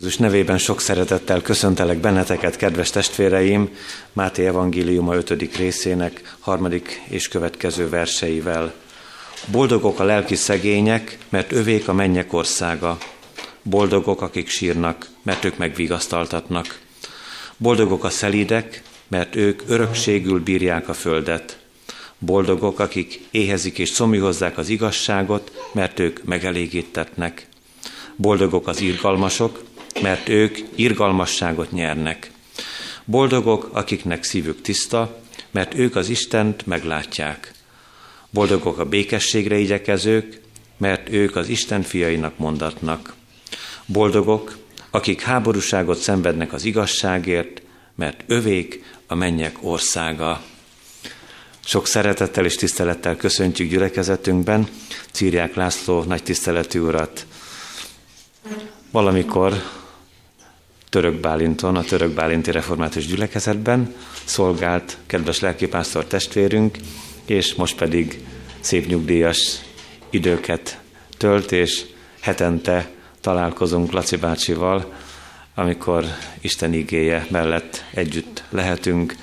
Jézus nevében sok szeretettel köszöntelek benneteket, kedves testvéreim, Máté Evangéliuma 5. részének harmadik és következő verseivel. Boldogok a lelki szegények, mert övék a mennyek országa. Boldogok, akik sírnak, mert ők megvigasztaltatnak. Boldogok a szelídek, mert ők örökségül bírják a földet. Boldogok, akik éhezik és szomjuhozzák az igazságot, mert ők megelégítetnek. Boldogok az irgalmasok, mert ők irgalmasságot nyernek. Boldogok, akiknek szívük tiszta, mert ők az Istent meglátják. Boldogok a békességre igyekezők, mert ők az Isten fiainak mondatnak. Boldogok, akik háborúságot szenvednek az igazságért, mert övék a mennyek országa. Sok szeretettel és tisztelettel köszöntjük gyülekezetünkben Círiák László nagy tiszteletű urat. Valamikor Török Bálinton, a Török Bálinti Református Gyülekezetben szolgált kedves lelkipásztor testvérünk, és most pedig szép nyugdíjas időket tölt, és hetente találkozunk Laci bácsival, amikor Isten igéje mellett együtt lehetünk,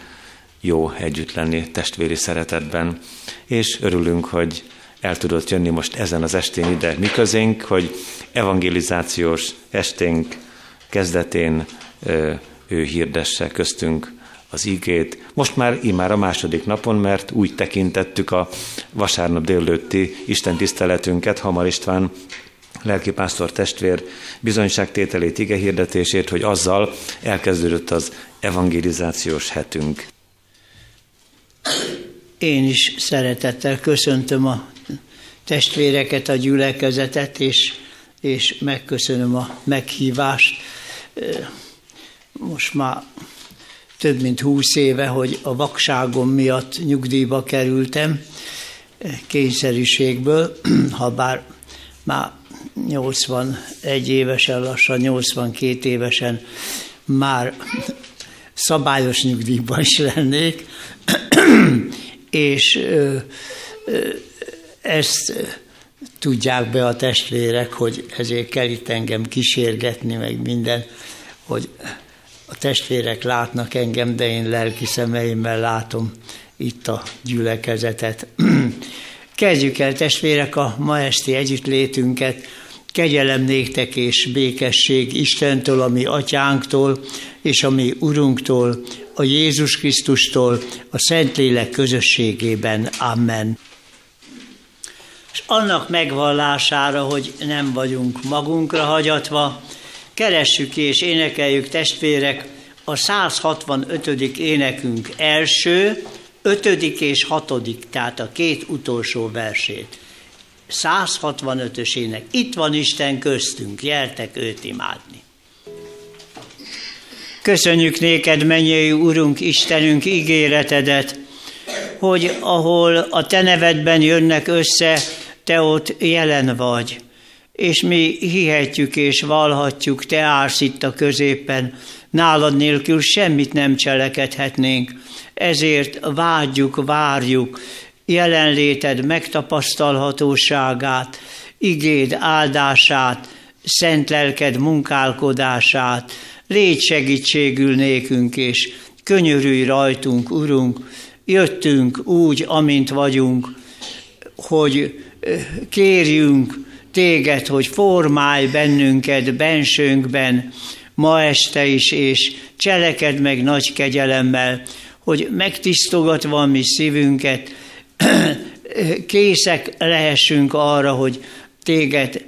jó együtt lenni testvéri szeretetben, és örülünk, hogy el tudott jönni most ezen az estén ide mi közénk, hogy evangelizációs esténk kezdetén ő hirdesse köztünk az igét. Most már immár a második napon, mert úgy tekintettük a vasárnap délőtti Isten tiszteletünket, Hamar István lelkipásztor testvér bizonyságtételét, ige hirdetését, hogy azzal elkezdődött az evangelizációs hetünk. Én is szeretettel köszöntöm a testvéreket, a gyülekezetet, és, és megköszönöm a meghívást. Most már több mint húsz éve, hogy a vakságom miatt nyugdíjba kerültem, kényszerűségből, ha bár már 81 évesen, lassan 82 évesen már szabályos nyugdíjban is lennék, és ezt tudják be a testvérek, hogy ezért kell itt engem kísérgetni, meg minden, hogy a testvérek látnak engem, de én lelki szemeimmel látom itt a gyülekezetet. Kezdjük el, testvérek, a ma esti együttlétünket. Kegyelem néktek és békesség Istentől, ami atyánktól, és a mi Urunktól, a Jézus Krisztustól, a Szentlélek közösségében. Amen. És annak megvallására, hogy nem vagyunk magunkra hagyatva, keressük és énekeljük testvérek a 165. énekünk első, ötödik és hatodik, tehát a két utolsó versét. 165-ös ének. Itt van Isten köztünk, gyertek őt imádni. Köszönjük néked, mennyei Urunk, Istenünk ígéretedet, hogy ahol a Te nevedben jönnek össze, Te ott jelen vagy. És mi hihetjük és valhatjuk, Te állsz itt a középen, nálad nélkül semmit nem cselekedhetnénk. Ezért vágyjuk, várjuk jelenléted megtapasztalhatóságát, igéd áldását, szent lelked munkálkodását, légy segítségül nékünk, és könyörülj rajtunk, Urunk, jöttünk úgy, amint vagyunk, hogy kérjünk téged, hogy formálj bennünket bensőnkben ma este is, és cseleked meg nagy kegyelemmel, hogy megtisztogatva mi szívünket, készek lehessünk arra, hogy téged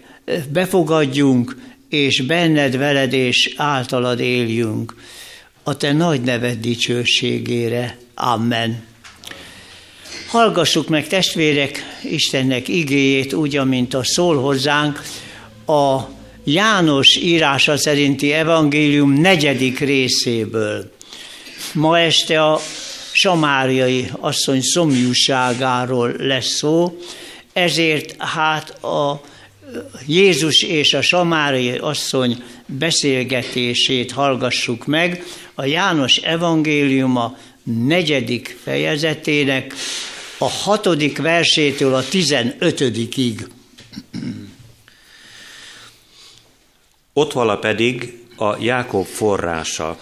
befogadjunk, és benned, veled és általad éljünk. A te nagy neved dicsőségére. Amen. Hallgassuk meg testvérek Istennek igéjét úgy, amint a szól hozzánk a János írása szerinti evangélium negyedik részéből. Ma este a samáriai asszony szomjúságáról lesz szó, ezért hát a Jézus és a samáriai asszony beszélgetését hallgassuk meg a János evangéliuma negyedik fejezetének a hatodik versétől a tizenötödikig. Ott vala pedig a Jákob forrása.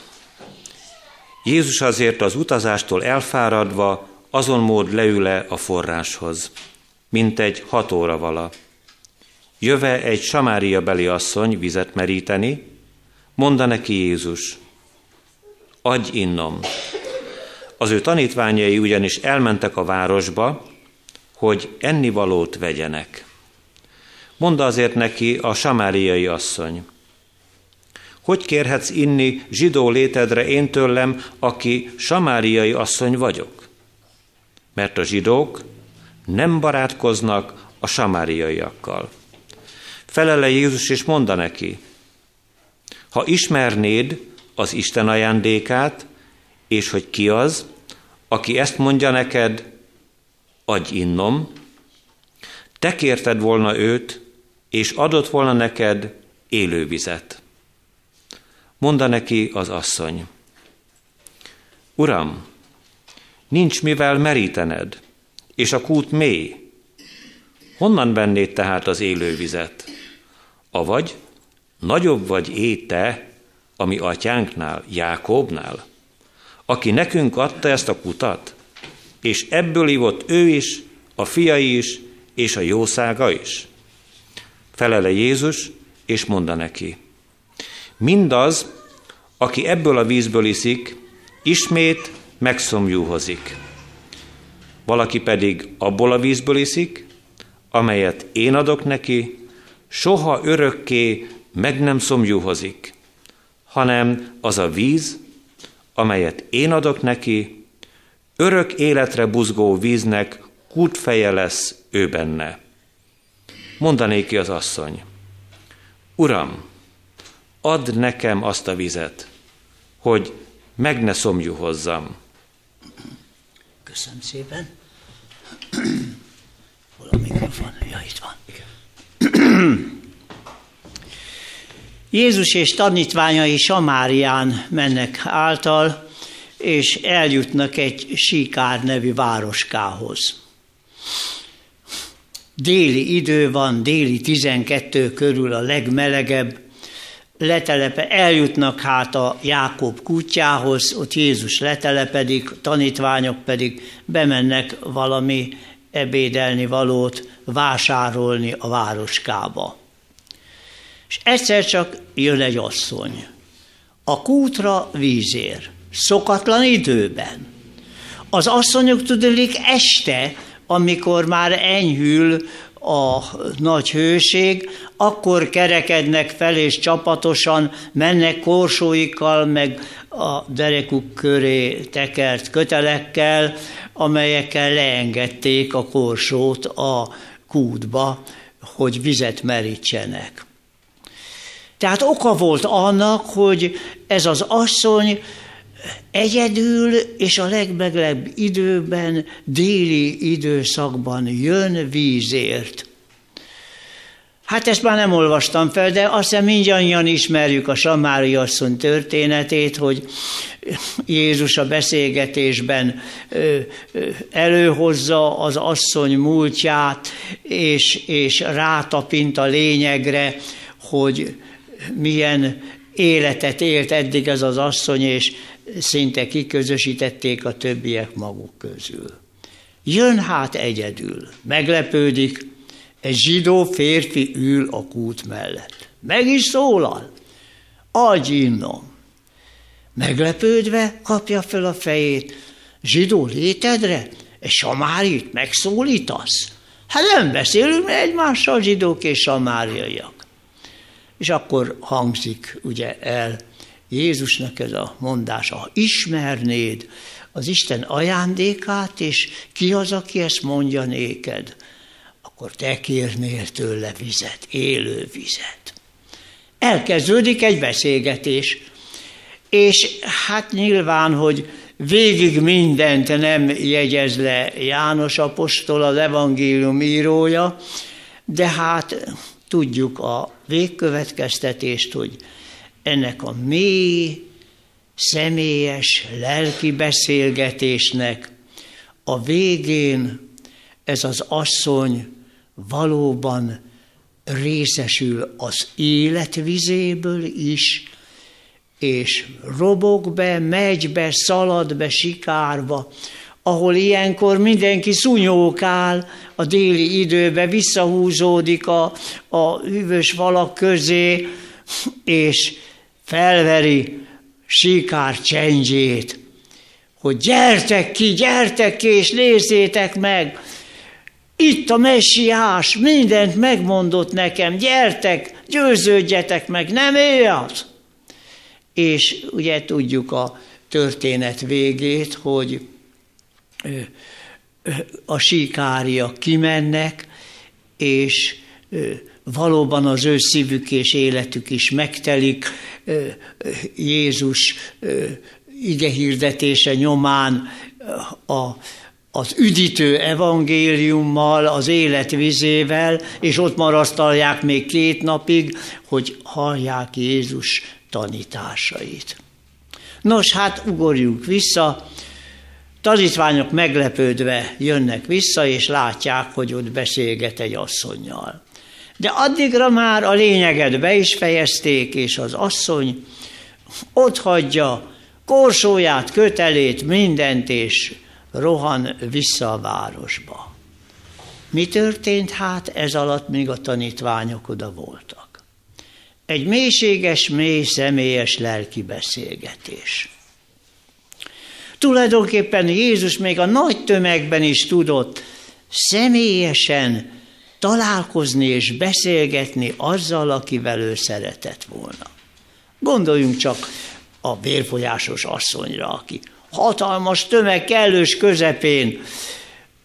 Jézus azért az utazástól elfáradva azon mód leül-e a forráshoz, mint egy hat óra vala. Jöve egy Samária beli asszony vizet meríteni, mondta neki Jézus, adj innom. Az ő tanítványai ugyanis elmentek a városba, hogy ennivalót vegyenek. Mondta azért neki a samáriai asszony, hogy kérhetsz inni zsidó létedre én tőlem, aki samáriai asszony vagyok? Mert a zsidók nem barátkoznak a samáriaiakkal. Felele Jézus és mondta neki, ha ismernéd az Isten ajándékát, és hogy ki az, aki ezt mondja neked, adj innom, te kérted volna őt, és adott volna neked élővizet. Monda neki az asszony, Uram, nincs mivel merítened, és a kút mély. Honnan vennéd tehát az élővizet? Avagy nagyobb vagy éte, ami atyánknál, Jákobnál, aki nekünk adta ezt a kutat, és ebből ivott ő is, a fiai is, és a jószága is. Felele Jézus, és mondta neki, mindaz, aki ebből a vízből iszik, ismét megszomjúhozik. Valaki pedig abból a vízből iszik, amelyet én adok neki, soha örökké meg nem szomjúhozik, hanem az a víz, amelyet én adok neki, örök életre buzgó víznek kútfeje lesz ő benne. Mondanék ki az asszony, Uram, add nekem azt a vizet, hogy meg ne hozzam. Köszönöm szépen. Hol a mikrofon? Ja, itt van. Jézus és tanítványai Samárián mennek által, és eljutnak egy Sikár nevű városkához. Déli idő van, déli 12 körül a legmelegebb, letelepe, eljutnak hát a Jákob kutyához, ott Jézus letelepedik, tanítványok pedig bemennek valami ebédelni valót vásárolni a városkába. És egyszer csak jön egy asszony. A kútra vízér, szokatlan időben. Az asszonyok tudnék este, amikor már enyhül a nagy hőség, akkor kerekednek fel és csapatosan mennek korsóikkal, meg a derekuk köré tekert kötelekkel, amelyekkel leengedték a korsót a kútba, hogy vizet merítsenek. Tehát oka volt annak, hogy ez az asszony egyedül és a legmeglebb időben, déli időszakban jön vízért. Hát ezt már nem olvastam fel, de azt hiszem mindannyian ismerjük a Samári asszony történetét, hogy Jézus a beszélgetésben előhozza az asszony múltját, és, és rátapint a lényegre, hogy milyen életet élt eddig ez az asszony, és szinte kiközösítették a többiek maguk közül. Jön hát egyedül, meglepődik, egy zsidó férfi ül a kút mellett. Meg is szólal, adj innom. Meglepődve kapja fel a fejét, zsidó létedre, egy samárit megszólítasz? Hát nem beszélünk egymással zsidók és samáriaiak. És akkor hangzik ugye el Jézusnak ez a mondása, ha ismernéd az Isten ajándékát, és ki az, aki ezt mondja néked, akkor te kérnél tőle vizet, élő vizet. Elkezdődik egy beszélgetés, és hát nyilván, hogy végig mindent nem jegyez le János apostol, az evangélium írója, de hát tudjuk a végkövetkeztetést, hogy ennek a mély, személyes, lelki beszélgetésnek a végén ez az asszony valóban részesül az életvizéből is, és robog be, megy be, szalad be sikárba, ahol ilyenkor mindenki szunyókál a déli időbe, visszahúzódik a, a hűvös valak közé, és felveri sikár csendjét, hogy gyertek ki, gyertek ki, és nézzétek meg, itt a messiás, mindent megmondott nekem, gyertek, győződjetek meg, nem ő az. És ugye tudjuk a történet végét, hogy a síkáriak kimennek, és valóban az ő szívük és életük is megtelik. Jézus ige hirdetése nyomán a, az üdítő evangéliummal, az élet vizével, és ott marasztalják még két napig, hogy hallják Jézus tanításait. Nos, hát ugorjunk vissza, tanítványok meglepődve jönnek vissza, és látják, hogy ott beszélget egy asszonynal. De addigra már a lényeget be is fejezték, és az asszony ott hagyja korsóját, kötelét, mindent, és rohan vissza a városba. Mi történt hát ez alatt, míg a tanítványok oda voltak? Egy mélységes, mély személyes lelki beszélgetés. Tulajdonképpen Jézus még a nagy tömegben is tudott személyesen találkozni és beszélgetni azzal, akivel ő szeretett volna. Gondoljunk csak a vérfolyásos asszonyra, aki hatalmas tömeg kellős közepén,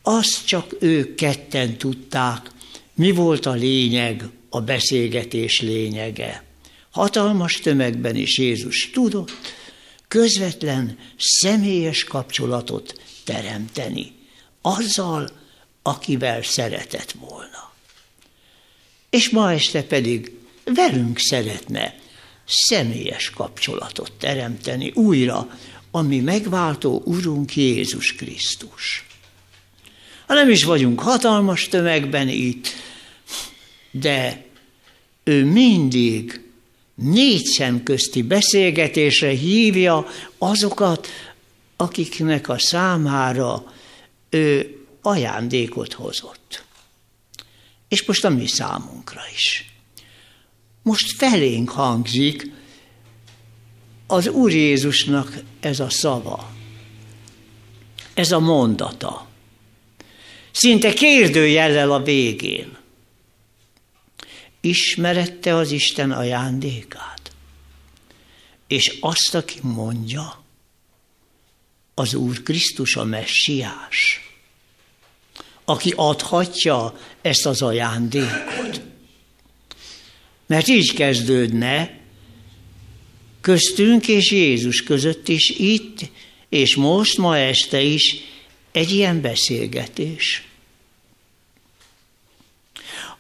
azt csak ők ketten tudták, mi volt a lényeg, a beszélgetés lényege. Hatalmas tömegben is Jézus tudott közvetlen, személyes kapcsolatot teremteni azzal, akivel szeretett volna. És ma este pedig velünk szeretne személyes kapcsolatot teremteni újra, ami megváltó Urunk Jézus Krisztus. Ha nem is vagyunk hatalmas tömegben itt, de ő mindig négy szem közti beszélgetésre hívja azokat, akiknek a számára ő ajándékot hozott. És most a mi számunkra is most felénk hangzik az Úr Jézusnak ez a szava, ez a mondata. Szinte kérdőjellel a végén. Ismerette az Isten ajándékát, és azt, aki mondja, az Úr Krisztus a messiás, aki adhatja ezt az ajándékot. Mert így kezdődne köztünk és Jézus között is itt, és most, ma este is egy ilyen beszélgetés.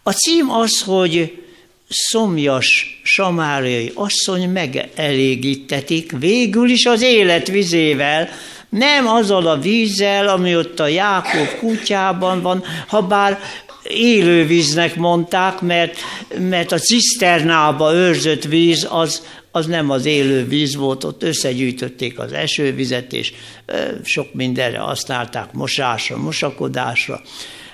A cím az, hogy szomjas samáriai asszony megelégítetik végül is az élet vizével, nem azzal a vízzel, ami ott a Jákob kutyában van, ha bár élővíznek mondták, mert, mert a ciszternába őrzött víz az, az nem az élő víz volt, ott összegyűjtötték az esővizet, és sok mindenre használták mosásra, mosakodásra.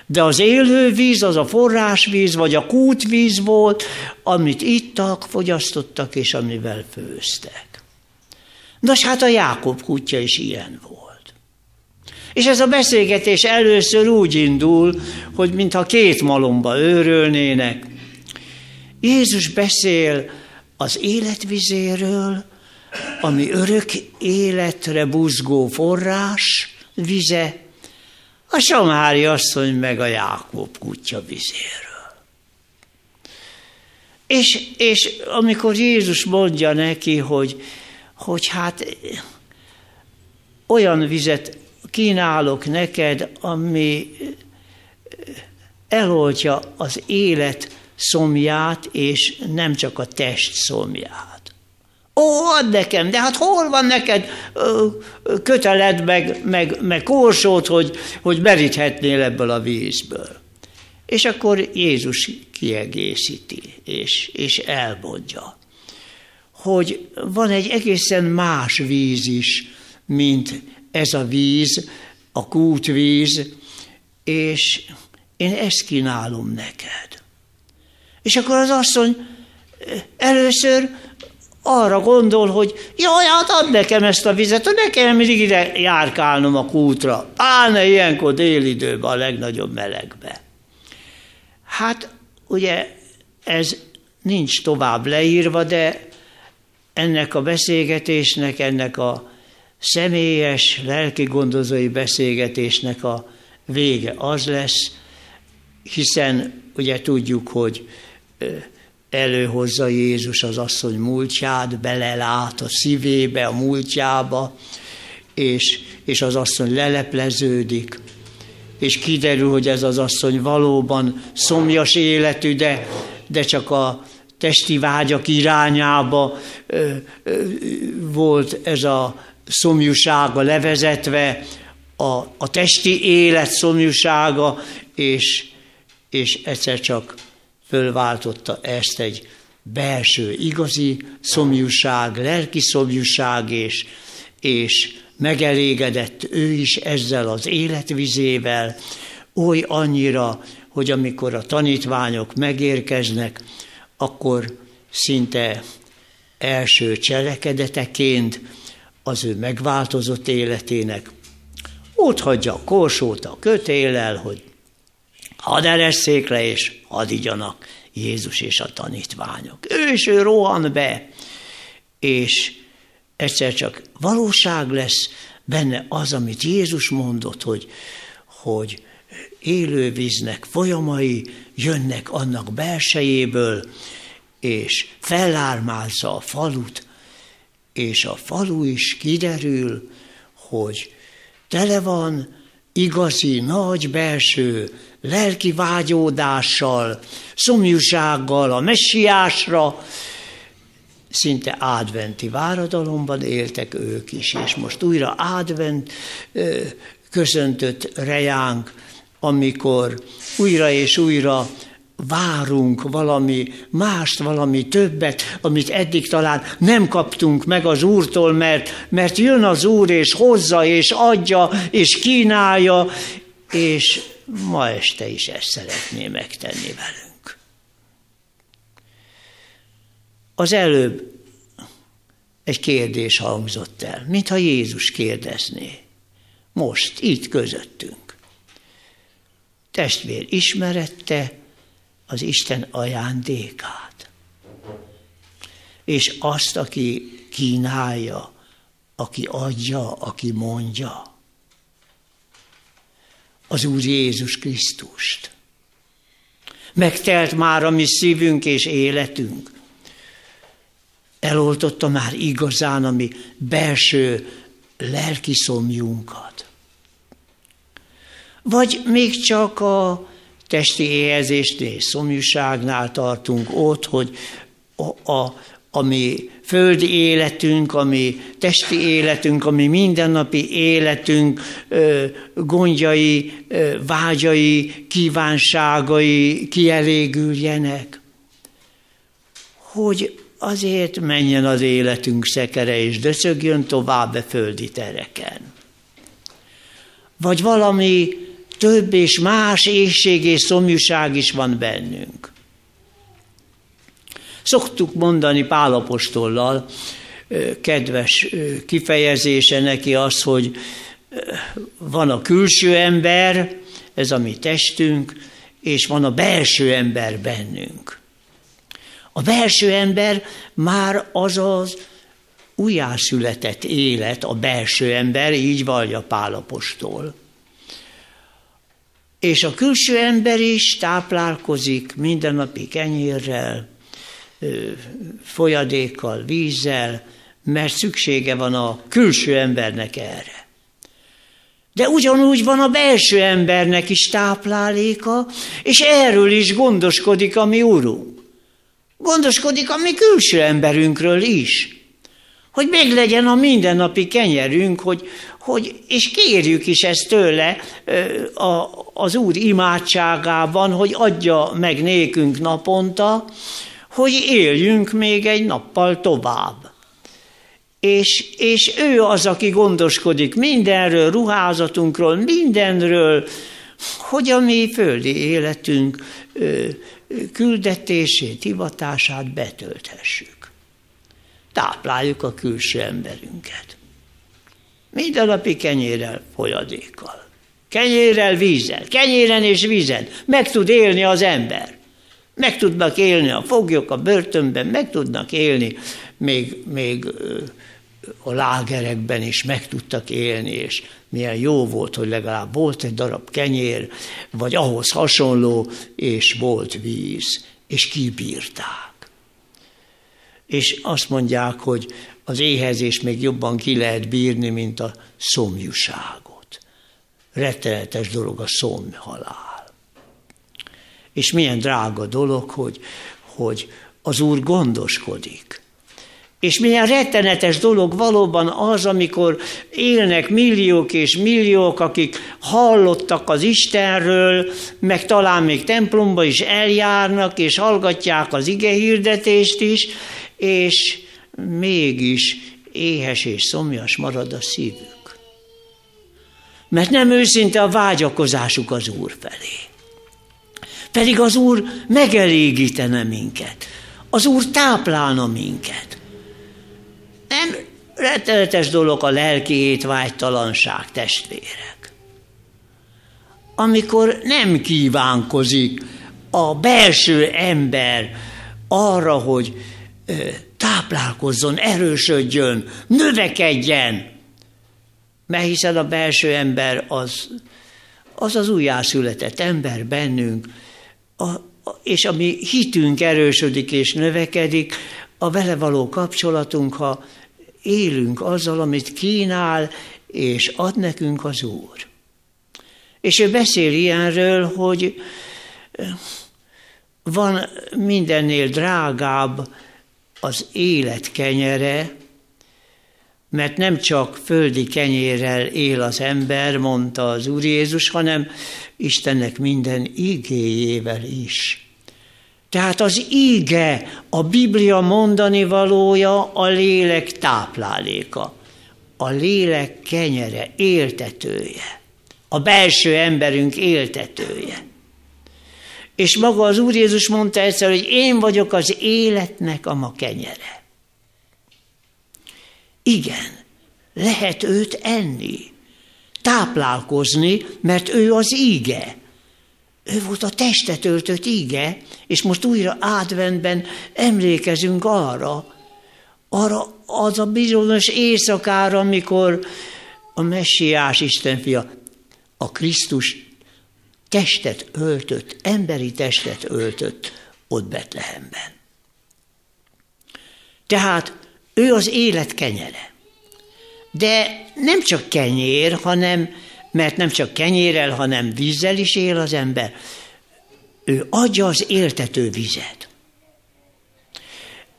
De az élő víz, az a forrásvíz, vagy a kútvíz volt, amit ittak, fogyasztottak, és amivel főztek. Nos, hát a Jákob kutya is ilyen volt. És ez a beszélgetés először úgy indul, hogy mintha két malomba őrölnének. Jézus beszél az életvizéről, ami örök életre buzgó forrás vize, a Samári asszony meg a Jákob kutya vizéről. És, és amikor Jézus mondja neki, hogy, hogy hát olyan vizet kínálok neked, ami eloltja az élet szomját, és nem csak a test szomját. Ó, add nekem, de hát hol van neked köteled, meg, meg, meg korsót, hogy, hogy meríthetnél ebből a vízből. És akkor Jézus kiegészíti, és, és elmondja, hogy van egy egészen más víz is, mint ez a víz, a kútvíz, és én ezt kínálom neked. És akkor az asszony először arra gondol, hogy jaj, hát add nekem ezt a vizet, hogy nekem mindig ide járkálnom a kútra. Állna ilyenkor délidőben a legnagyobb melegbe. Hát ugye ez nincs tovább leírva, de ennek a beszélgetésnek, ennek a személyes, lelki gondozói beszélgetésnek a vége az lesz, hiszen ugye tudjuk, hogy előhozza Jézus az asszony múltját, belelát a szívébe, a múltjába, és, és az asszony lelepleződik, és kiderül, hogy ez az asszony valóban szomjas életű, de, de csak a testi vágyak irányába ö, ö, volt ez a szomjúsága levezetve, a, a testi élet szomjúsága, és, és egyszer csak fölváltotta ezt egy belső, igazi szomjúság, lelki szomjúság, és, és megelégedett ő is ezzel az életvizével, oly annyira, hogy amikor a tanítványok megérkeznek, akkor szinte első cselekedeteként az ő megváltozott életének ott hagyja a korsót a kötéllel, hogy hadd eresszék le, és hadd igyanak Jézus és a tanítványok. Ő is ő rohan be, és egyszer csak valóság lesz benne az, amit Jézus mondott, hogy, hogy élő víznek folyamai jönnek annak belsejéből, és felármázza a falut, és a falu is kiderül, hogy tele van igazi, nagy belső lelki vágyódással, szomjúsággal, a messiásra, szinte adventi váradalomban éltek ők is, és most újra advent köszöntött rejánk, amikor újra és újra várunk valami mást, valami többet, amit eddig talán nem kaptunk meg az Úrtól, mert, mert jön az Úr, és hozza, és adja, és kínálja, és ma este is ezt szeretné megtenni velünk. Az előbb egy kérdés hangzott el, mintha Jézus kérdezné. Most, itt közöttünk. Testvér ismerette az Isten ajándékát. És azt, aki kínálja, aki adja, aki mondja az Úr Jézus Krisztust. Megtelt már a mi szívünk és életünk. Eloltotta már igazán a mi belső lelki szomjunkat. Vagy még csak a testi éhezésnél, szomjúságnál tartunk ott, hogy a, a, ami földi életünk, ami testi életünk, ami mindennapi életünk gondjai, vágyai, kívánságai kielégüljenek. Hogy azért menjen az életünk szekere, és döcögjön tovább a földi tereken. Vagy valami több és más éjség és szomjúság is van bennünk. Szoktuk mondani Pálapostollal, kedves kifejezése neki az, hogy van a külső ember, ez a mi testünk, és van a belső ember bennünk. A belső ember már az az újjászületett élet, a belső ember, így vallja Pálapostól. És a külső ember is táplálkozik mindennapi kenyérrel, folyadékkal, vízzel, mert szüksége van a külső embernek erre. De ugyanúgy van a belső embernek is tápláléka, és erről is gondoskodik a mi Urunk. Gondoskodik a mi külső emberünkről is. Hogy meg legyen a mindennapi kenyerünk, hogy, hogy, és kérjük is ezt tőle a, az Úr imádságában, hogy adja meg nékünk naponta, hogy éljünk még egy nappal tovább. És, és ő az, aki gondoskodik mindenről, ruházatunkról, mindenről, hogy a mi földi életünk ö, küldetését, hivatását betölthessük. Tápláljuk a külső emberünket. Mindennapi kenyérrel, folyadékkal. Kenyérrel, vízzel, kenyéren és vízen. Meg tud élni az ember. Meg tudnak élni a foglyok a börtönben, meg tudnak élni még, még a lágerekben is meg tudtak élni, és milyen jó volt, hogy legalább volt egy darab kenyér, vagy ahhoz hasonló, és volt víz, és kibírták. És azt mondják, hogy az éhezés még jobban ki lehet bírni, mint a szomjúságot. Rettenetes dolog a szomjhalál. És milyen drága dolog, hogy, hogy az Úr gondoskodik és milyen rettenetes dolog valóban az, amikor élnek milliók és milliók, akik hallottak az Istenről, meg talán még templomba is eljárnak, és hallgatják az ige hirdetést is, és mégis éhes és szomjas marad a szívük. Mert nem őszinte a vágyakozásuk az Úr felé. Pedig az Úr megelégítene minket. Az Úr táplálna minket. Nem rettenetes dolog a lelki étvágytalanság, testvérek. Amikor nem kívánkozik a belső ember arra, hogy táplálkozzon, erősödjön, növekedjen, mert hiszen a belső ember az az, az újjászületett ember bennünk, a, és a mi hitünk erősödik és növekedik, a vele való kapcsolatunk, ha élünk azzal, amit kínál, és ad nekünk az Úr. És ő beszél ilyenről, hogy van mindennél drágább az élet kenyere, mert nem csak földi kenyérrel él az ember, mondta az Úr Jézus, hanem Istennek minden igéjével is. Tehát az íge, a Biblia mondani valója a lélek tápláléka, a lélek kenyere, éltetője, a belső emberünk éltetője. És maga az Úr Jézus mondta egyszer, hogy én vagyok az életnek a ma kenyere. Igen, lehet őt enni, táplálkozni, mert ő az íge. Ő volt a testet öltött íge, és most újra átvenben emlékezünk arra, arra az a bizonyos éjszakára, amikor a messiás Isten fia, a Krisztus testet öltött, emberi testet öltött ott Betlehemben. Tehát ő az élet kenyere. De nem csak kenyér, hanem, mert nem csak kenyérrel, hanem vízzel is él az ember. Ő adja az éltető vizet.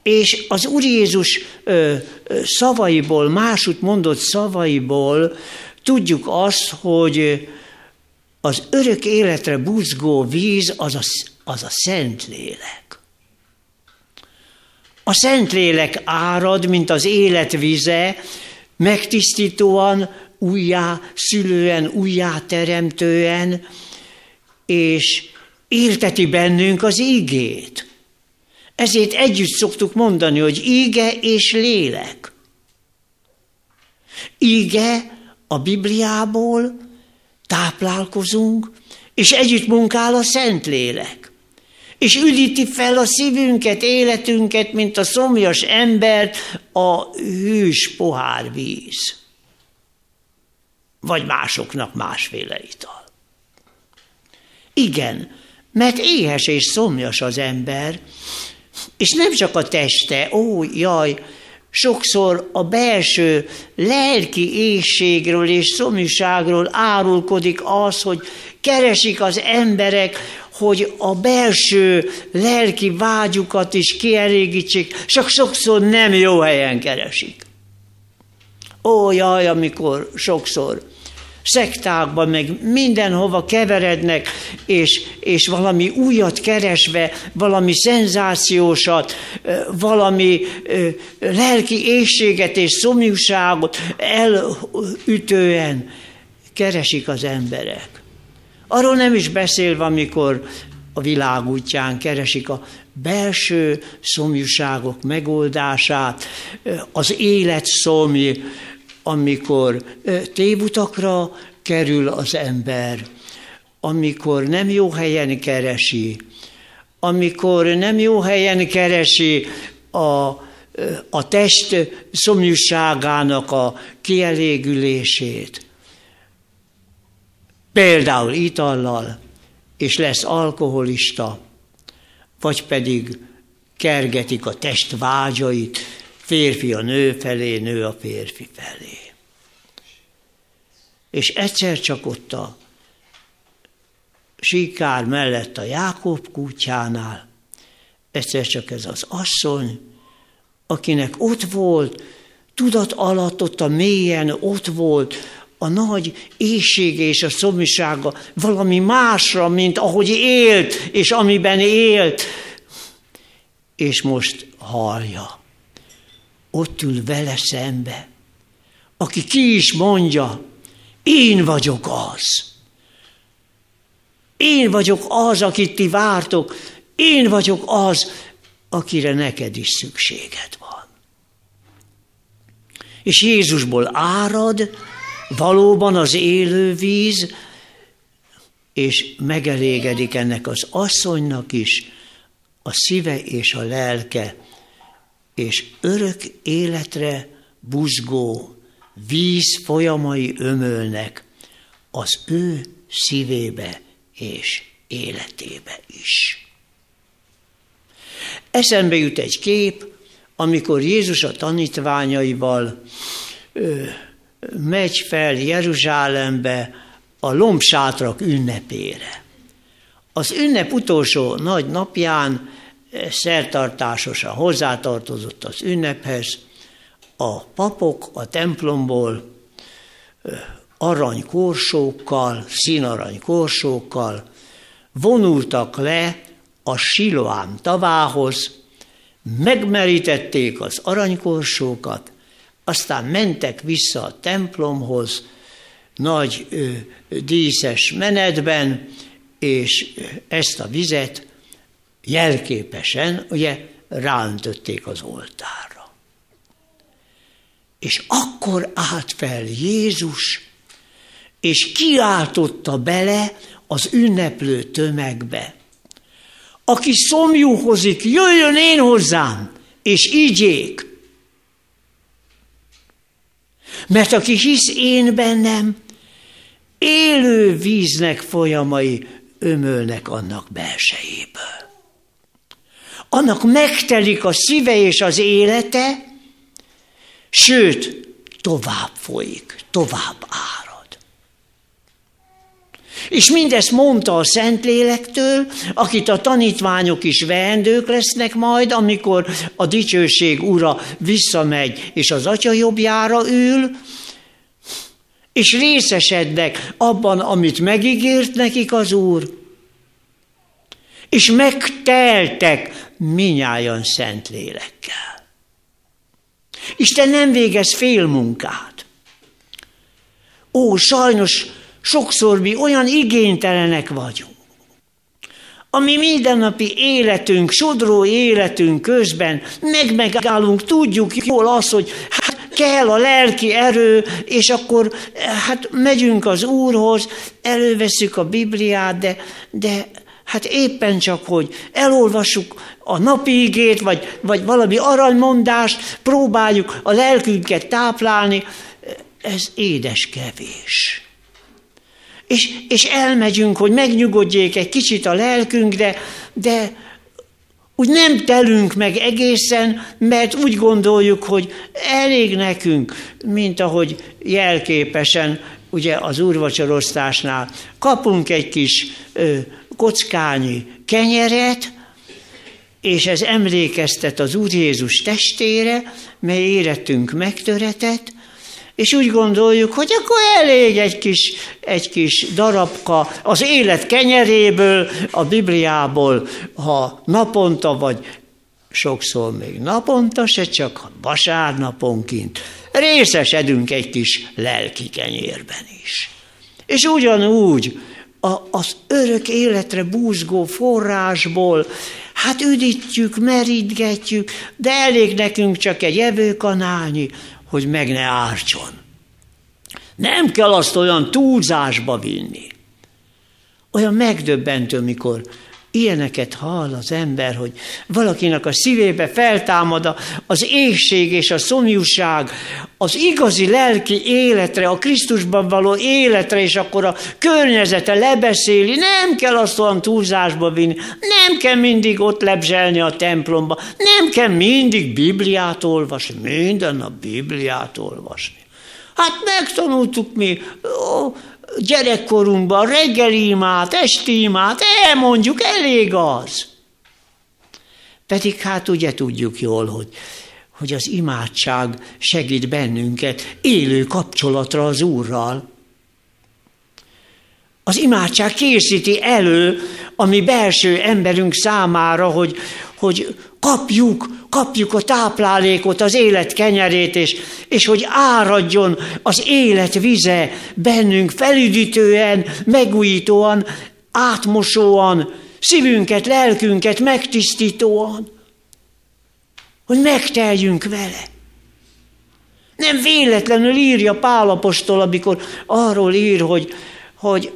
És az Úr Jézus ö, ö, szavaiból, másút mondott szavaiból tudjuk azt, hogy az örök életre buzgó víz az a, az a szent lélek. A Szentlélek árad, mint az élet vize, megtisztítóan, újjá szülően, újjá teremtően, és élteti bennünk az ígét. Ezért együtt szoktuk mondani, hogy íge és lélek. Íge a Bibliából táplálkozunk, és együtt munkál a Szentlélek és üdíti fel a szívünket, életünket, mint a szomjas embert a hűs pohár víz. Vagy másoknak másféle ital. Igen, mert éhes és szomjas az ember, és nem csak a teste, ó, jaj, sokszor a belső lelki éjségről és szomjúságról árulkodik az, hogy keresik az emberek, hogy a belső lelki vágyukat is kielégítsék, csak sokszor nem jó helyen keresik. Ó, jaj, amikor sokszor szektákba, meg mindenhova keverednek, és, és valami újat keresve, valami szenzációsat, valami lelki éjséget és szomjúságot elütően keresik az emberek. Arról nem is beszélve, amikor a világ útján keresik a belső szomjúságok megoldását, az élet szomj, amikor tévutakra kerül az ember, amikor nem jó helyen keresi, amikor nem jó helyen keresi a, a test szomjúságának a kielégülését. Például itallal, és lesz alkoholista, vagy pedig kergetik a test vágyait, férfi a nő felé, nő a férfi felé. És egyszer csak ott a síkár mellett a Jákob kutyánál, egyszer csak ez az asszony, akinek ott volt, tudat alatt ott a mélyen ott volt a nagy éjsége és a szomjúsága valami másra, mint ahogy élt, és amiben élt, és most hallja. Ott ül vele szembe, aki ki is mondja, én vagyok az. Én vagyok az, akit ti vártok, én vagyok az, akire neked is szükséged van. És Jézusból árad, valóban az élő víz, és megelégedik ennek az asszonynak is a szíve és a lelke, és örök életre buzgó víz folyamai ömölnek az ő szívébe és életébe is. Eszembe jut egy kép, amikor Jézus a tanítványaival ö, megy fel Jeruzsálembe a lombsátrak ünnepére. Az ünnep utolsó nagy napján szertartásosan hozzátartozott az ünnephez, a papok a templomból eh, arany korsókkal, színarany korsókkal vonultak le a Siloám tavához, megmerítették az aranykorsókat, aztán mentek vissza a templomhoz, nagy ö, díszes menetben, és ezt a vizet jelképesen, ugye, ráöntötték az oltárra. És akkor állt fel Jézus, és kiáltotta bele az ünneplő tömegbe. Aki szomjúhozik, jöjjön én hozzám, és ígyék. Mert aki hisz én bennem, élő víznek folyamai ömölnek annak belsejéből. Annak megtelik a szíve és az élete, sőt, tovább folyik, tovább árad. És mindezt mondta a Szentlélektől, akit a tanítványok is veendők lesznek majd, amikor a dicsőség ura visszamegy, és az atya jobbjára ül, és részesednek abban, amit megígért nekik az Úr, és megteltek minnyáján szent lélekkel. Isten nem végez fél munkát. Ó, sajnos sokszor mi olyan igénytelenek vagyunk. Ami mindennapi életünk, sodró életünk közben meg-megállunk, tudjuk jól azt, hogy hát kell a lelki erő, és akkor hát megyünk az Úrhoz, előveszük a Bibliát, de, de hát éppen csak, hogy elolvassuk a napi igét, vagy, vagy valami aranymondást, próbáljuk a lelkünket táplálni, ez édes kevés. És, és elmegyünk, hogy megnyugodjék egy kicsit a lelkünk, de, de úgy nem telünk meg egészen, mert úgy gondoljuk, hogy elég nekünk, mint ahogy jelképesen ugye az úrvacsorosztásnál kapunk egy kis ö, kockányi kenyeret, és ez emlékeztet az Úr Jézus testére, mely életünk megtöretett, és úgy gondoljuk, hogy akkor elég egy kis, egy kis darabka az élet kenyeréből, a Bibliából, ha naponta vagy sokszor még naponta se, csak vasárnaponként részesedünk egy kis lelki kenyérben is. És ugyanúgy a, az örök életre búzgó forrásból, hát üdítjük, merítgetjük, de elég nekünk csak egy evőkanálnyi, hogy meg ne ártson. Nem kell azt olyan túlzásba vinni. Olyan megdöbbentő, mikor ilyeneket hall az ember, hogy valakinek a szívébe feltámad az égség és a szomjúság, az igazi lelki életre, a Krisztusban való életre, és akkor a környezete lebeszéli, nem kell azt olyan túlzásba vinni, nem kell mindig ott lebzselni a templomba, nem kell mindig Bibliát olvasni, minden nap Bibliát olvasni. Hát megtanultuk mi, ó, gyerekkorunkban reggeli imát, esti imát, elmondjuk, elég az. Pedig hát ugye tudjuk jól, hogy, hogy az imádság segít bennünket élő kapcsolatra az Úrral. Az imádság készíti elő a mi belső emberünk számára, hogy, hogy kapjuk, kapjuk a táplálékot, az élet kenyerét, és, és hogy áradjon az élet vize bennünk felüdítően, megújítóan, átmosóan, szívünket, lelkünket megtisztítóan, hogy megteljünk vele. Nem véletlenül írja Pálapostól, amikor arról ír, hogy, hogy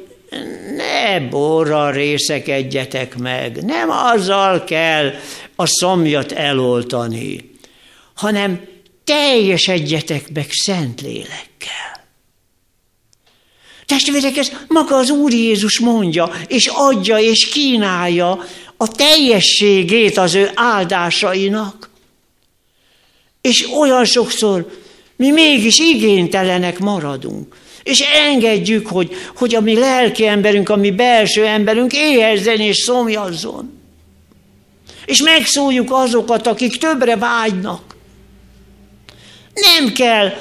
ne borral részekedjetek meg, nem azzal kell a szomjat eloltani, hanem teljesedjetek meg szent lélekkel. Testvérek, ez maga az Úr Jézus mondja, és adja, és kínálja a teljességét az ő áldásainak. És olyan sokszor mi mégis igénytelenek maradunk. És engedjük, hogy, hogy a mi lelki emberünk, a mi belső emberünk éhezzen és szomjazzon. És megszóljuk azokat, akik többre vágynak. Nem kell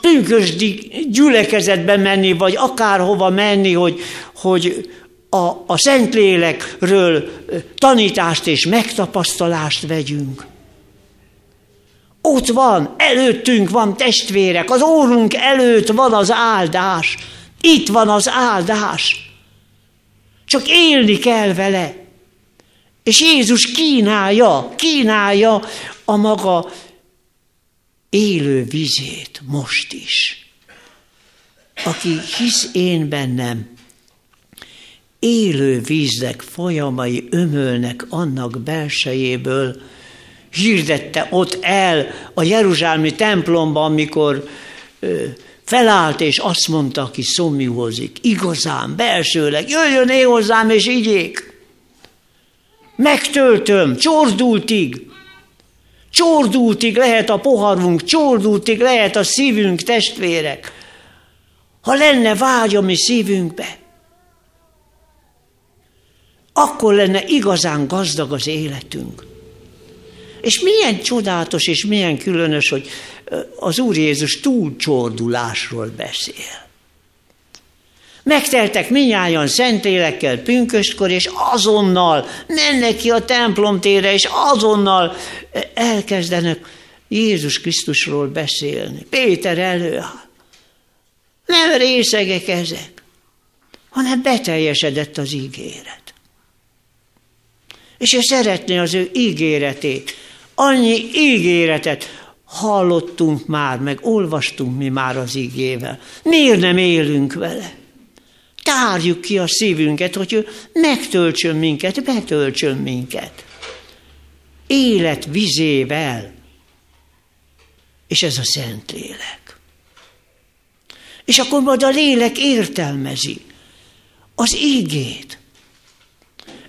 pünkösdi gyülekezetbe menni, vagy akárhova menni, hogy, hogy a, a Szentlélekről tanítást és megtapasztalást vegyünk. Ott van, előttünk van testvérek, az órunk előtt van az áldás. Itt van az áldás. Csak élni kell vele. És Jézus kínálja, kínálja a maga élő vizét most is. Aki hisz én bennem, élő víznek folyamai ömölnek annak belsejéből, hirdette ott el a Jeruzsálemi templomban, amikor felállt, és azt mondta, aki szomjúhozik, igazán, belsőleg, jöjjön én hozzám, és igyék. Megtöltöm, csordultig. Csordultig lehet a poharunk, csordultig lehet a szívünk, testvérek. Ha lenne vágy a mi szívünkbe, akkor lenne igazán gazdag az életünk. És milyen csodálatos és milyen különös, hogy az Úr Jézus túlcsordulásról beszél. Megteltek minnyáján szentélekkel pünköstkor, és azonnal mennek ki a templom tére, és azonnal elkezdenek Jézus Krisztusról beszélni. Péter előáll. Nem részegek ezek, hanem beteljesedett az ígéret. És ő szeretné az ő ígéretét, Annyi ígéretet hallottunk már, meg olvastunk mi már az ígével. Miért nem élünk vele? Tárjuk ki a szívünket, hogy ő megtöltsön minket, betöltsön minket. Élet vizével. És ez a Szentlélek. És akkor majd a lélek értelmezi az ígét.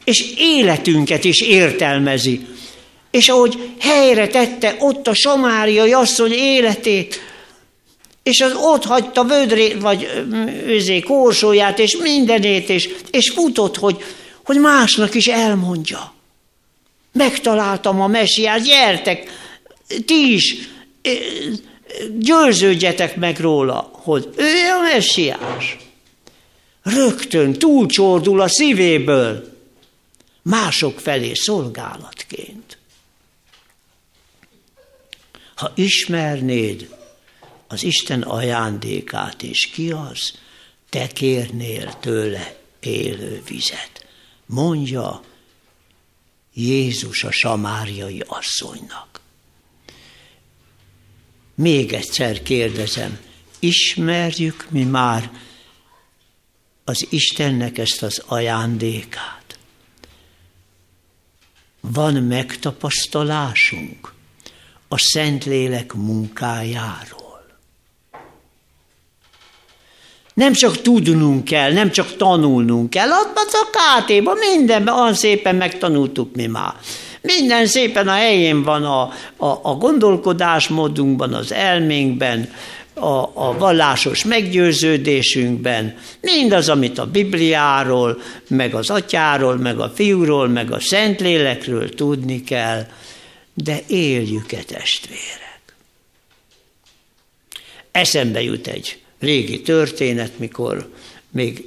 És életünket is értelmezi és ahogy helyre tette ott a samáriai asszony életét, és az ott hagyta vödrét, vagy őzé, korsóját, és mindenét, és, és futott, hogy, hogy másnak is elmondja. Megtaláltam a mesiát, gyertek, ti is, győződjetek meg róla, hogy ő a messiás. Rögtön túlcsordul a szívéből, mások felé szolgálatként. Ha ismernéd az Isten ajándékát, és ki az, te kérnél tőle élő vizet. Mondja Jézus a samáriai asszonynak. Még egyszer kérdezem, ismerjük mi már az Istennek ezt az ajándékát? Van megtapasztalásunk a Szentlélek munkájáról? Nem csak tudnunk kell, nem csak tanulnunk kell, ott a KT-ban mindenben olyan szépen megtanultuk mi már. Minden szépen a helyén van a, a, a gondolkodásmódunkban, az elménkben, a, a vallásos meggyőződésünkben, mindaz, amit a Bibliáról, meg az atyáról, meg a fiúról, meg a Szentlélekről tudni kell, de éljük-e testvérek? Eszembe jut egy régi történet, mikor még,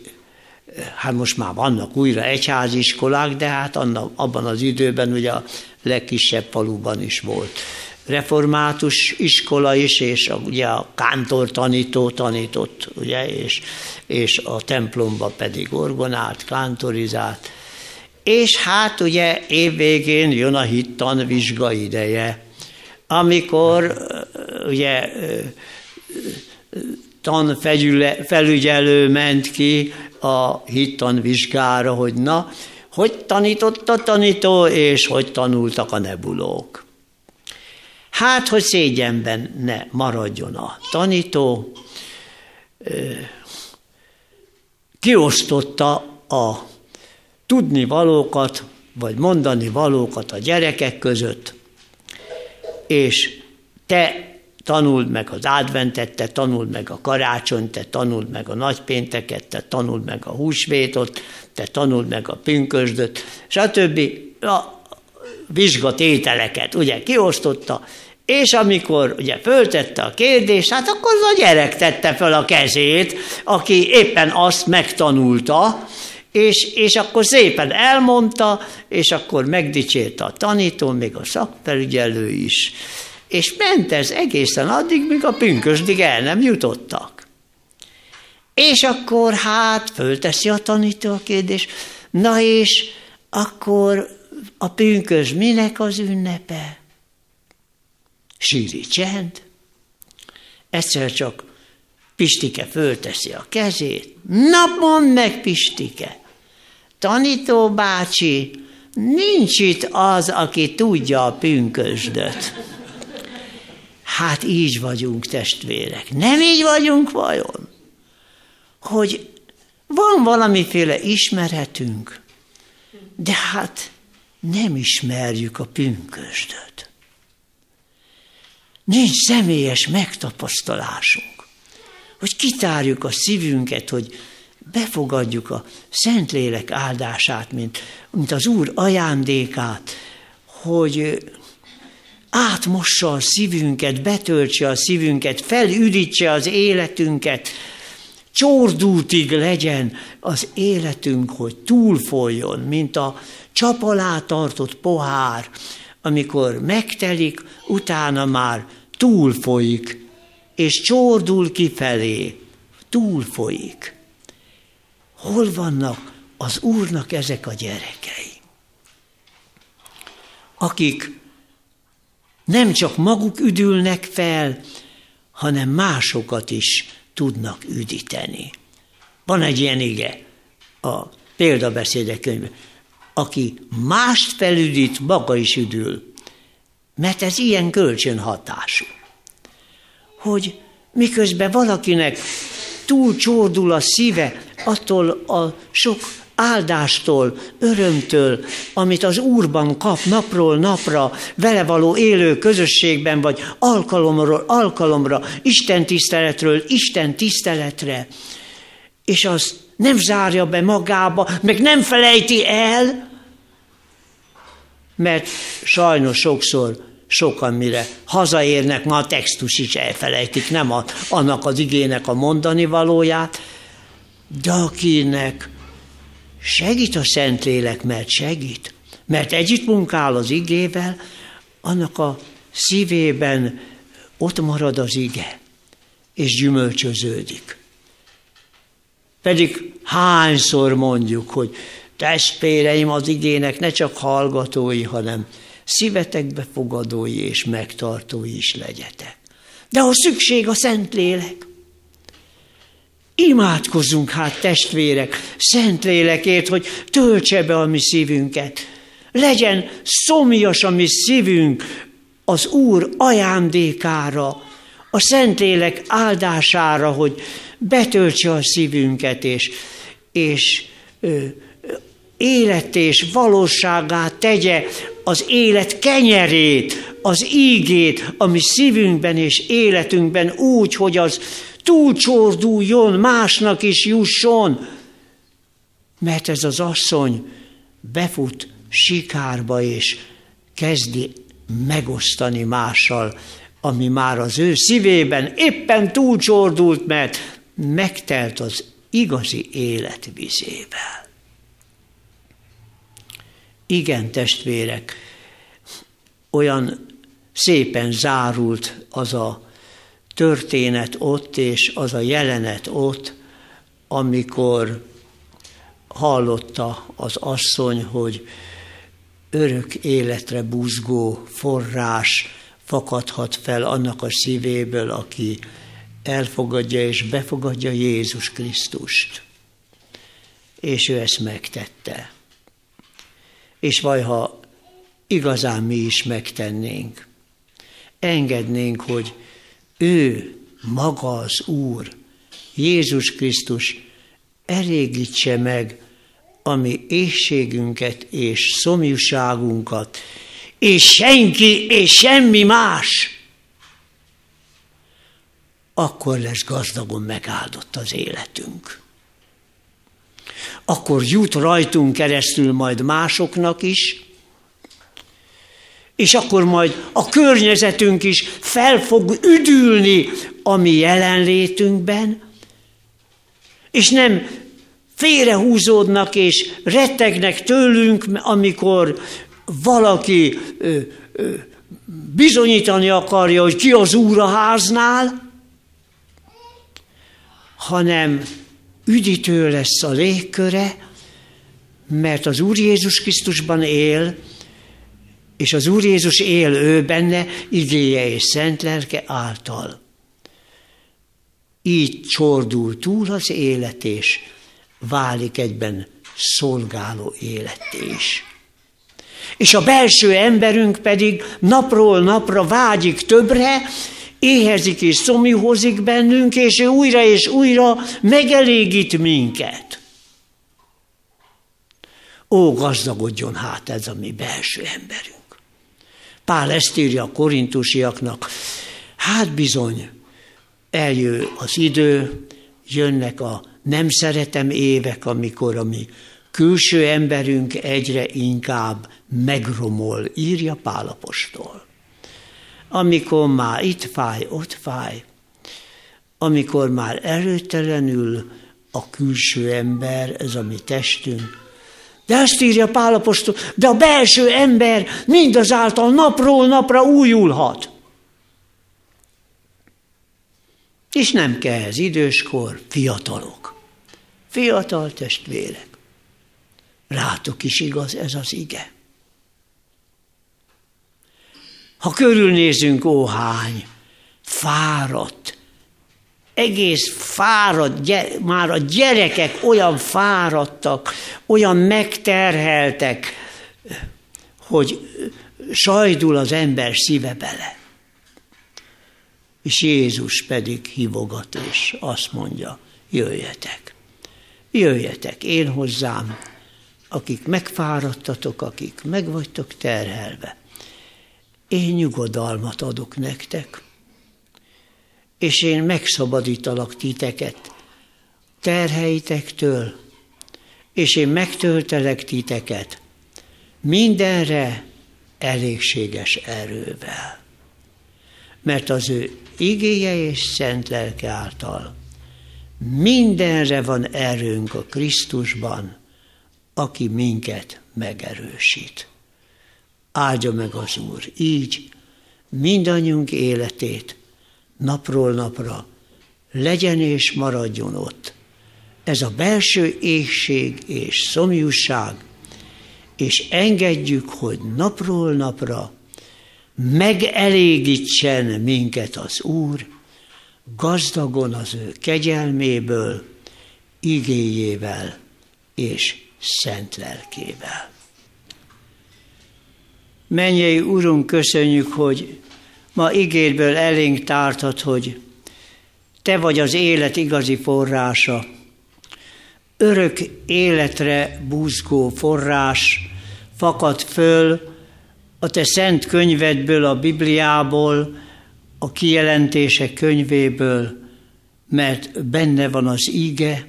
hát most már vannak újra egyháziskolák, de hát abban az időben ugye a legkisebb faluban is volt református iskola is, és a, ugye a kántor tanító tanított, ugye, és, és a templomba pedig orgonált, kántorizált. És hát ugye évvégén jön a hittan vizsga ideje, amikor ugye tanfelügyelő ment ki a hittan vizsgára, hogy na, hogy tanított a tanító, és hogy tanultak a nebulók. Hát, hogy szégyenben ne maradjon a tanító, kiosztotta a tudni valókat, vagy mondani valókat a gyerekek között, és te tanuld meg az adventet, te tanuld meg a karácsonyt, te tanuld meg a nagypénteket, te tanuld meg a húsvétot, te tanuld meg a pünkösdöt, stb. A vizsgatételeket, ugye kiosztotta, és amikor ugye föltette a kérdést, hát akkor az a gyerek tette fel a kezét, aki éppen azt megtanulta, és, és akkor szépen elmondta, és akkor megdicsérte a tanító, még a szakfelügyelő is. És ment ez egészen addig, míg a pünkösdig el nem jutottak. És akkor hát fölteszi a tanító a kérdést, na és akkor a pünkös minek az ünnepe? Síri csend. Egyszer csak Pistike fölteszi a kezét. Na mondd meg, Pistike, tanító bácsi, nincs itt az, aki tudja a pünkösdöt. Hát így vagyunk, testvérek. Nem így vagyunk vajon? Hogy van valamiféle ismeretünk, de hát nem ismerjük a pünkösdöt. Nincs személyes megtapasztalásunk, hogy kitárjuk a szívünket, hogy befogadjuk a Szentlélek áldását, mint, mint az Úr ajándékát, hogy átmossa a szívünket, betöltse a szívünket, felüdítse az életünket, csordultig legyen az életünk, hogy túlfoljon, mint a csap alá tartott pohár, amikor megtelik, utána már túlfolyik, és csordul kifelé, túlfolyik. Hol vannak az Úrnak ezek a gyerekei? Akik nem csak maguk üdülnek fel, hanem másokat is tudnak üdíteni. Van egy ilyen ige a példabeszédek könyvben. Aki mást felüdít, maga is üdül. Mert ez ilyen kölcsönhatású. Hogy miközben valakinek túl csordul a szíve attól a sok áldástól, örömtől, amit az Úrban kap napról napra, vele való élő közösségben, vagy alkalomról alkalomra, Isten tiszteletről Isten tiszteletre, és az nem zárja be magába, meg nem felejti el, mert sajnos sokszor sokan mire hazaérnek, ma a textus is elfelejtik, nem a, annak az igének a mondani valóját, de akinek segít a Szentlélek, mert segít, mert együtt munkál az igével, annak a szívében ott marad az ige, és gyümölcsöződik. Pedig hányszor mondjuk, hogy testvéreim az igének ne csak hallgatói, hanem szívetekbe fogadói és megtartói is legyetek. De ha szükség a Szentlélek, imádkozzunk hát testvérek, Szentlélekért, hogy töltse be a mi szívünket. Legyen szomjas a mi szívünk az Úr ajándékára, a Szentlélek áldására, hogy betöltse a szívünket, és, és ö, élet és valóságát tegye az élet kenyerét, az ígét, ami szívünkben és életünkben úgy, hogy az túlcsorduljon, másnak is jusson. Mert ez az asszony befut sikárba, és kezdi megosztani mással, ami már az ő szívében éppen túlcsordult, mert megtelt az igazi élet vizével. Igen, testvérek, olyan szépen zárult az a történet ott, és az a jelenet ott, amikor hallotta az asszony, hogy örök életre buzgó forrás fakadhat fel annak a szívéből, aki elfogadja és befogadja Jézus Krisztust. És ő ezt megtette. És vajha igazán mi is megtennénk, engednénk, hogy ő maga az Úr, Jézus Krisztus elégítse meg a mi éhségünket és szomjúságunkat, és senki és semmi más, akkor lesz gazdagon megáldott az életünk. Akkor jut rajtunk keresztül majd másoknak is, és akkor majd a környezetünk is fel fog üdülni a mi jelenlétünkben, és nem félrehúzódnak és rettegnek tőlünk, amikor valaki ö, ö, bizonyítani akarja, hogy ki az úr a háznál, hanem üdítő lesz a légköre, mert az Úr Jézus Krisztusban él, és az Úr Jézus él ő benne, igéje és szent lelke által. Így csordul túl az élet, és válik egyben szolgáló életté is. És a belső emberünk pedig napról napra vágyik többre, éhezik és szomjúhozik bennünk, és ő újra és újra megelégít minket. Ó, gazdagodjon hát ez a mi belső emberünk. Pál ezt írja a korintusiaknak, hát bizony, eljő az idő, jönnek a nem szeretem évek, amikor a mi külső emberünk egyre inkább megromol, írja Pálapostól. Amikor már itt fáj, ott fáj, amikor már erőtelenül a külső ember, ez a mi testünk, de ezt írja Pálapostól, de a belső ember mindazáltal napról napra újulhat. És nem kell ez időskor, fiatalok. Fiatal testvérek. Rátok is igaz ez az ige. Ha körülnézünk, ó hány, fáradt, egész fáradt, már a gyerekek olyan fáradtak, olyan megterheltek, hogy sajdul az ember szíve bele. És Jézus pedig hívogat, és azt mondja, jöjjetek, jöjjetek én hozzám, akik megfáradtatok, akik meg vagytok terhelve. Én nyugodalmat adok nektek és én megszabadítalak titeket terheitektől, és én megtöltelek titeket mindenre elégséges erővel. Mert az ő igéje és szent lelke által mindenre van erőnk a Krisztusban, aki minket megerősít. Áldja meg az Úr így mindannyiunk életét napról napra, legyen és maradjon ott. Ez a belső éhség és szomjúság, és engedjük, hogy napról napra megelégítsen minket az Úr, gazdagon az ő kegyelméből, igéjével és szent lelkével. Menjei Urunk, köszönjük, hogy ma ígérből elénk tártad, hogy Te vagy az élet igazi forrása, örök életre búzgó forrás fakad föl a Te szent könyvedből, a Bibliából, a kijelentések könyvéből, mert benne van az íge,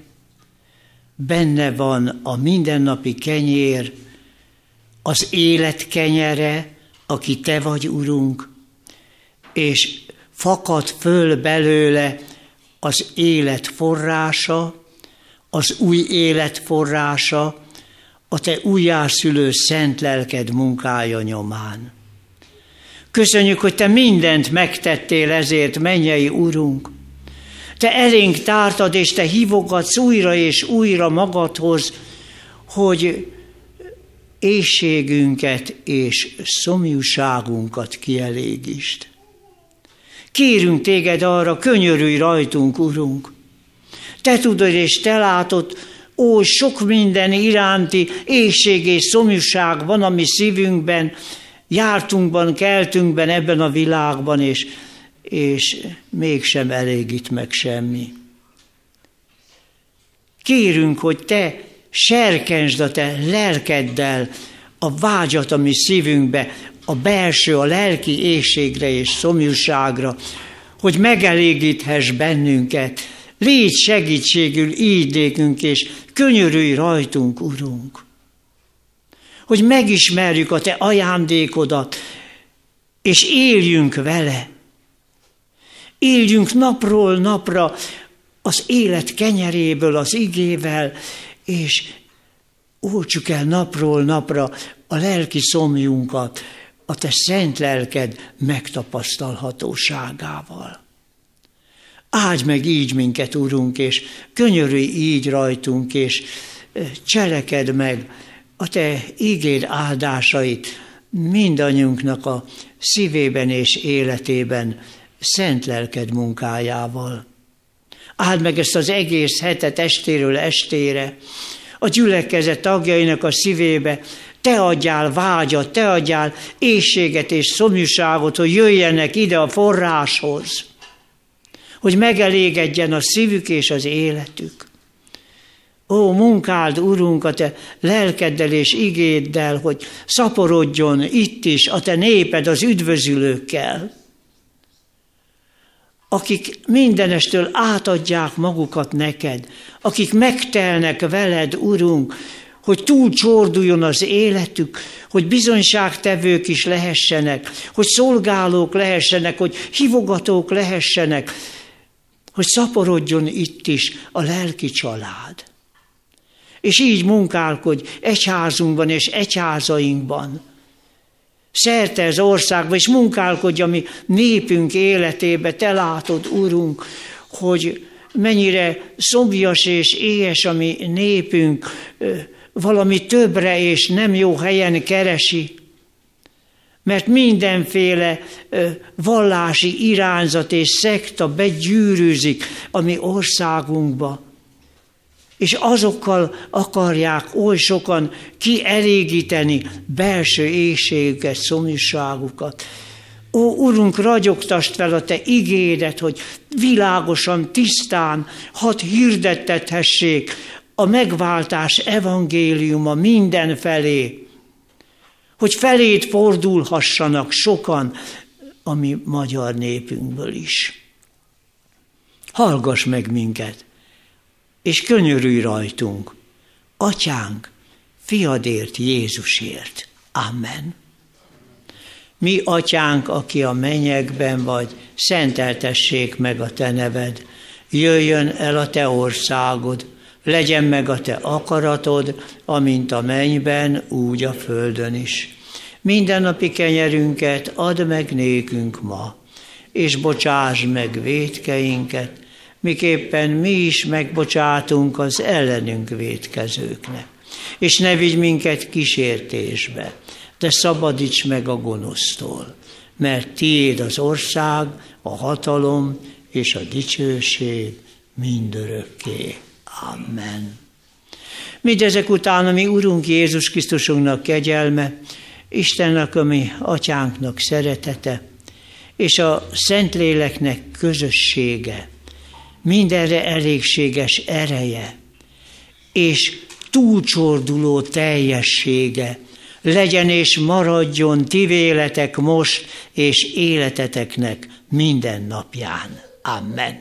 benne van a mindennapi kenyér, az élet kenyere, aki Te vagy, Urunk, és fakad föl belőle az élet forrása, az új élet forrása, a Te újjászülő szent lelked munkája nyomán. Köszönjük, hogy Te mindent megtettél ezért, mennyei Urunk. Te elénk tártad, és Te hívogatsz újra és újra magadhoz, hogy éjségünket és szomjúságunkat kielégítsd. Kérünk téged arra, könyörülj rajtunk, Urunk. Te tudod és te látod, ó, sok minden iránti éjség és szomjúság van a mi szívünkben, jártunkban, keltünkben ebben a világban, és, és mégsem elégít meg semmi. Kérünk, hogy te serkensd a te lelkeddel a vágyat a mi szívünkbe, a belső, a lelki éjségre és szomjúságra, hogy megelégíthess bennünket. Légy segítségül így nékünk, és könyörülj rajtunk, Urunk. Hogy megismerjük a Te ajándékodat, és éljünk vele. Éljünk napról napra az élet kenyeréből, az igével, és oltsuk el napról napra a lelki szomjunkat, a te szent lelked megtapasztalhatóságával. Áldj meg így minket, Urunk, és könyörülj így rajtunk, és cseleked meg a Te ígéd áldásait mindannyiunknak a szívében és életében szent lelked munkájával. Áld meg ezt az egész hetet estéről estére, a gyülekezet tagjainak a szívébe, te adjál vágyat, te adjál éjséget és szomjúságot, hogy jöjjenek ide a forráshoz, hogy megelégedjen a szívük és az életük. Ó, munkáld, Urunk, a Te lelkeddel és igéddel, hogy szaporodjon itt is a Te néped az üdvözülőkkel, akik mindenestől átadják magukat neked, akik megtelnek veled, Urunk, hogy túl csorduljon az életük, hogy bizonyságtevők is lehessenek, hogy szolgálók lehessenek, hogy hivogatók lehessenek, hogy szaporodjon itt is a lelki család. És így munkálkodj egyházunkban és egyházainkban, szerte az országban, és munkálkodj a mi népünk életébe, te látod, Urunk, hogy mennyire szomjas és éhes a mi népünk, valami többre és nem jó helyen keresi, mert mindenféle vallási irányzat és szekta begyűrűzik a mi országunkba, és azokkal akarják oly sokan kielégíteni belső éjségüket, szomjúságukat. Ó, Urunk, ragyogtast fel a Te igédet, hogy világosan, tisztán hadd hirdettethessék a megváltás evangéliuma mindenfelé, hogy felét fordulhassanak sokan a mi magyar népünkből is. Hallgass meg minket, és könyörülj rajtunk, Atyánk, fiadért, Jézusért. Amen. Mi, atyánk, aki a mennyekben vagy, szenteltessék meg a te neved. Jöjjön el a te országod, legyen meg a te akaratod, amint a mennyben, úgy a földön is. Mindennapi kenyerünket add meg nékünk ma, és bocsáss meg védkeinket, miképpen mi is megbocsátunk az ellenünk védkezőknek. És ne vigy minket kísértésbe, de szabadíts meg a gonosztól, mert tiéd az ország, a hatalom és a dicsőség mindörökké. Amen. Mindezek után a mi Urunk Jézus Krisztusunknak kegyelme, Istennek, a mi atyánknak szeretete, és a Szentléleknek közössége, mindenre elégséges ereje, és túlcsorduló teljessége, legyen és maradjon ti véletek most és életeteknek minden napján. Amen.